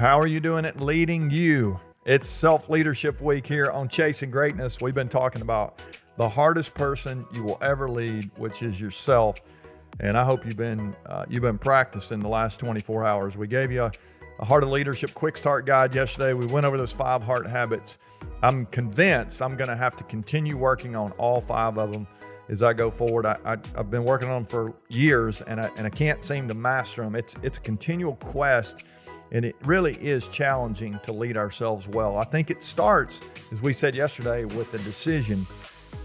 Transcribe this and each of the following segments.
How are you doing at leading you? It's Self Leadership Week here on Chasing Greatness. We've been talking about the hardest person you will ever lead, which is yourself. And I hope you've been uh, you've been practicing the last 24 hours. We gave you a, a Heart of Leadership quick start guide yesterday. We went over those five heart habits. I'm convinced I'm going to have to continue working on all five of them as I go forward. I, I, have been working on them for years, and I, and I can't seem to master them. It's it's a continual quest, and it really is challenging to lead ourselves well. I think it starts, as we said yesterday, with the decision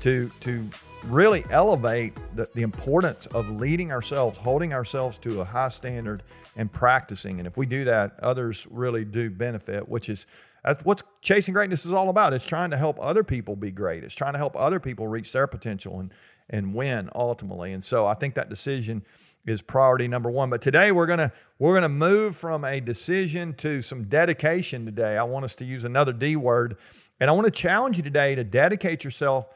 to to really elevate the, the importance of leading ourselves, holding ourselves to a high standard, and practicing. And if we do that, others really do benefit, which is that's what chasing greatness is all about. It's trying to help other people be great. It's trying to help other people reach their potential and and win ultimately. And so I think that decision is priority number one. But today we're gonna we're gonna move from a decision to some dedication today. I want us to use another D word, and I want to challenge you today to dedicate yourself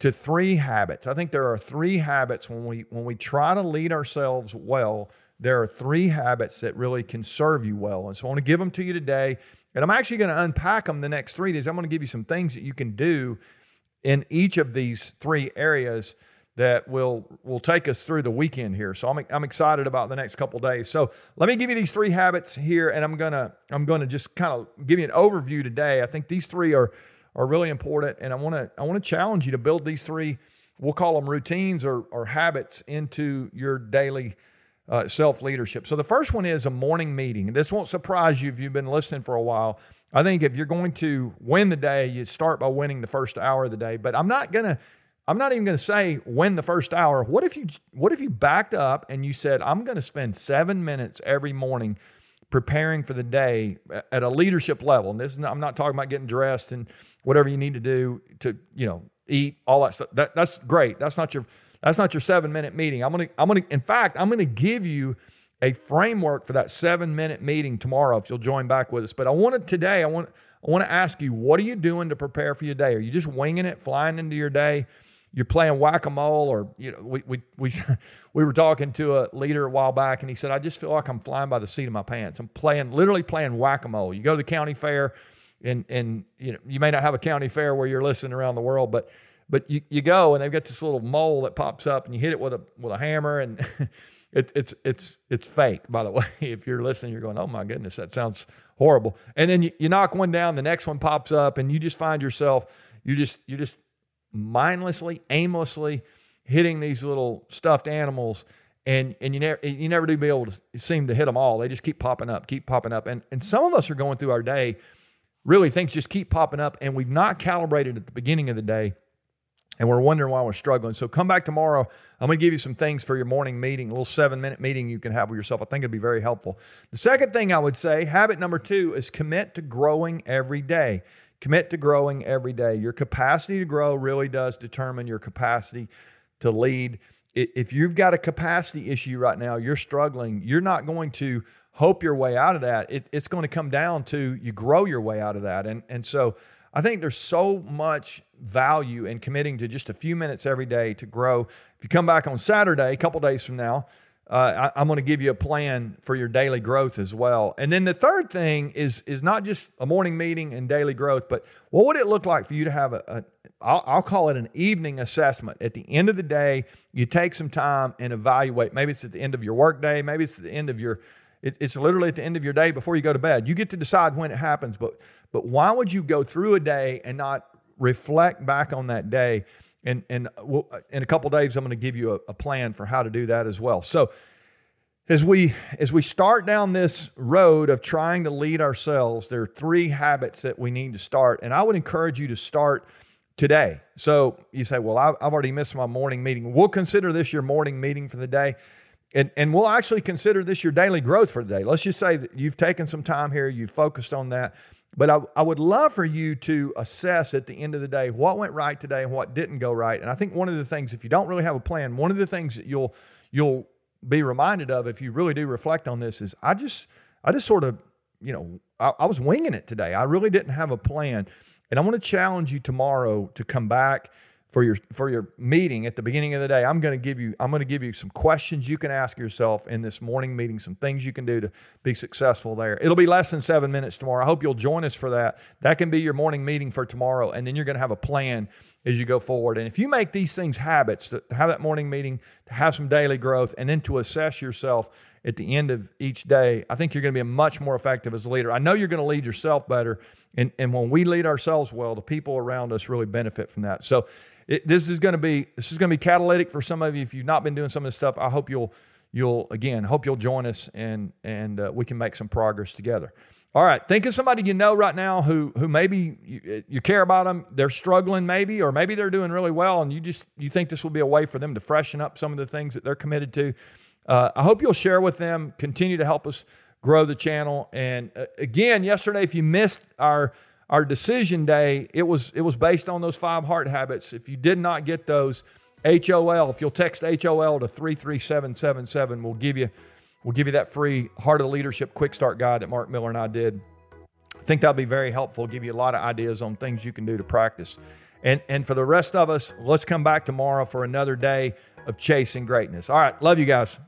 to three habits. I think there are three habits when we when we try to lead ourselves well. There are three habits that really can serve you well. And so I want to give them to you today. And I'm actually going to unpack them the next three days. I'm going to give you some things that you can do in each of these three areas that will will take us through the weekend here. So I'm I'm excited about the next couple days. So let me give you these three habits here, and I'm gonna I'm gonna just kind of give you an overview today. I think these three are are really important, and I want to I want to challenge you to build these three. We'll call them routines or or habits into your daily. Uh, self leadership. So, the first one is a morning meeting. This won't surprise you if you've been listening for a while. I think if you're going to win the day, you start by winning the first hour of the day. But I'm not going to I'm not even going to say when the first hour. What if you what if you backed up and you said I'm going to spend 7 minutes every morning preparing for the day at a leadership level. And this is not, I'm not talking about getting dressed and whatever you need to do to, you know, eat all that stuff. That, that's great. That's not your that's not your 7 minute meeting. I'm going to I'm going to in fact, I'm going to give you a framework for that 7 minute meeting tomorrow if you'll join back with us. But I wanted today I want I want to ask you, what are you doing to prepare for your day? Are you just winging it, flying into your day? You're playing whack-a-mole or you know we we we we were talking to a leader a while back and he said I just feel like I'm flying by the seat of my pants. I'm playing literally playing whack-a-mole. You go to the county fair and and you know you may not have a county fair where you're listening around the world but but you, you go and they've got this little mole that pops up and you hit it with a with a hammer and it, it's it's it's fake by the way if you're listening you're going oh my goodness that sounds horrible and then you, you knock one down the next one pops up and you just find yourself you just you just mindlessly, aimlessly hitting these little stuffed animals, and and you never you never do be able to seem to hit them all. They just keep popping up, keep popping up, and and some of us are going through our day. Really, things just keep popping up, and we've not calibrated at the beginning of the day, and we're wondering why we're struggling. So come back tomorrow. I'm going to give you some things for your morning meeting, a little seven minute meeting you can have with yourself. I think it'd be very helpful. The second thing I would say, habit number two, is commit to growing every day. Commit to growing every day. Your capacity to grow really does determine your capacity to lead. If you've got a capacity issue right now, you're struggling, you're not going to hope your way out of that. It, it's going to come down to you grow your way out of that. And, and so I think there's so much value in committing to just a few minutes every day to grow. If you come back on Saturday, a couple days from now, uh, I, am going to give you a plan for your daily growth as well. And then the third thing is is not just a morning meeting and daily growth, but what would it look like for you to have a, a I'll, I'll call it an evening assessment. At the end of the day, you take some time and evaluate. Maybe it's at the end of your workday. Maybe it's at the end of your. It, it's literally at the end of your day before you go to bed. You get to decide when it happens, but but why would you go through a day and not reflect back on that day and and uh, we'll, uh, in a couple days, I'm going to give you a, a plan for how to do that as well. So as we as we start down this road of trying to lead ourselves, there are three habits that we need to start, and I would encourage you to start today. So you say, "Well, I've, I've already missed my morning meeting." We'll consider this your morning meeting for the day. And, and we'll actually consider this your daily growth for the day. Let's just say that you've taken some time here, you've focused on that. But I, I would love for you to assess at the end of the day what went right today and what didn't go right. And I think one of the things, if you don't really have a plan, one of the things that you'll you'll be reminded of if you really do reflect on this is I just I just sort of you know I, I was winging it today. I really didn't have a plan, and I want to challenge you tomorrow to come back for your for your meeting at the beginning of the day i'm going to give you i'm going to give you some questions you can ask yourself in this morning meeting some things you can do to be successful there. It'll be less than seven minutes tomorrow. I hope you'll join us for that. That can be your morning meeting for tomorrow and then you're going to have a plan as you go forward. And if you make these things habits to have that morning meeting to have some daily growth and then to assess yourself at the end of each day i think you're going to be much more effective as a leader. I know you're going to lead yourself better and, and when we lead ourselves well the people around us really benefit from that. So it, this is going to be this is going to be catalytic for some of you. If you've not been doing some of this stuff, I hope you'll you'll again hope you'll join us and and uh, we can make some progress together. All right, think of somebody you know right now who who maybe you, you, care about them. They're struggling maybe, or maybe they're doing really well, and you just you think this will be a way for them to freshen up some of the things that they're committed to. Uh, I hope you'll share with them. Continue to help us grow the channel. And uh, again, yesterday, if you missed our our decision day, it was it was based on those five heart habits. If you did not get those, HOL, if you'll text HOL to 33777, we'll give you we'll give you that free Heart of Leadership quick start guide that Mark Miller and I did. I think that'll be very helpful, give you a lot of ideas on things you can do to practice. And and for the rest of us, let's come back tomorrow for another day of chasing greatness. All right, love you guys.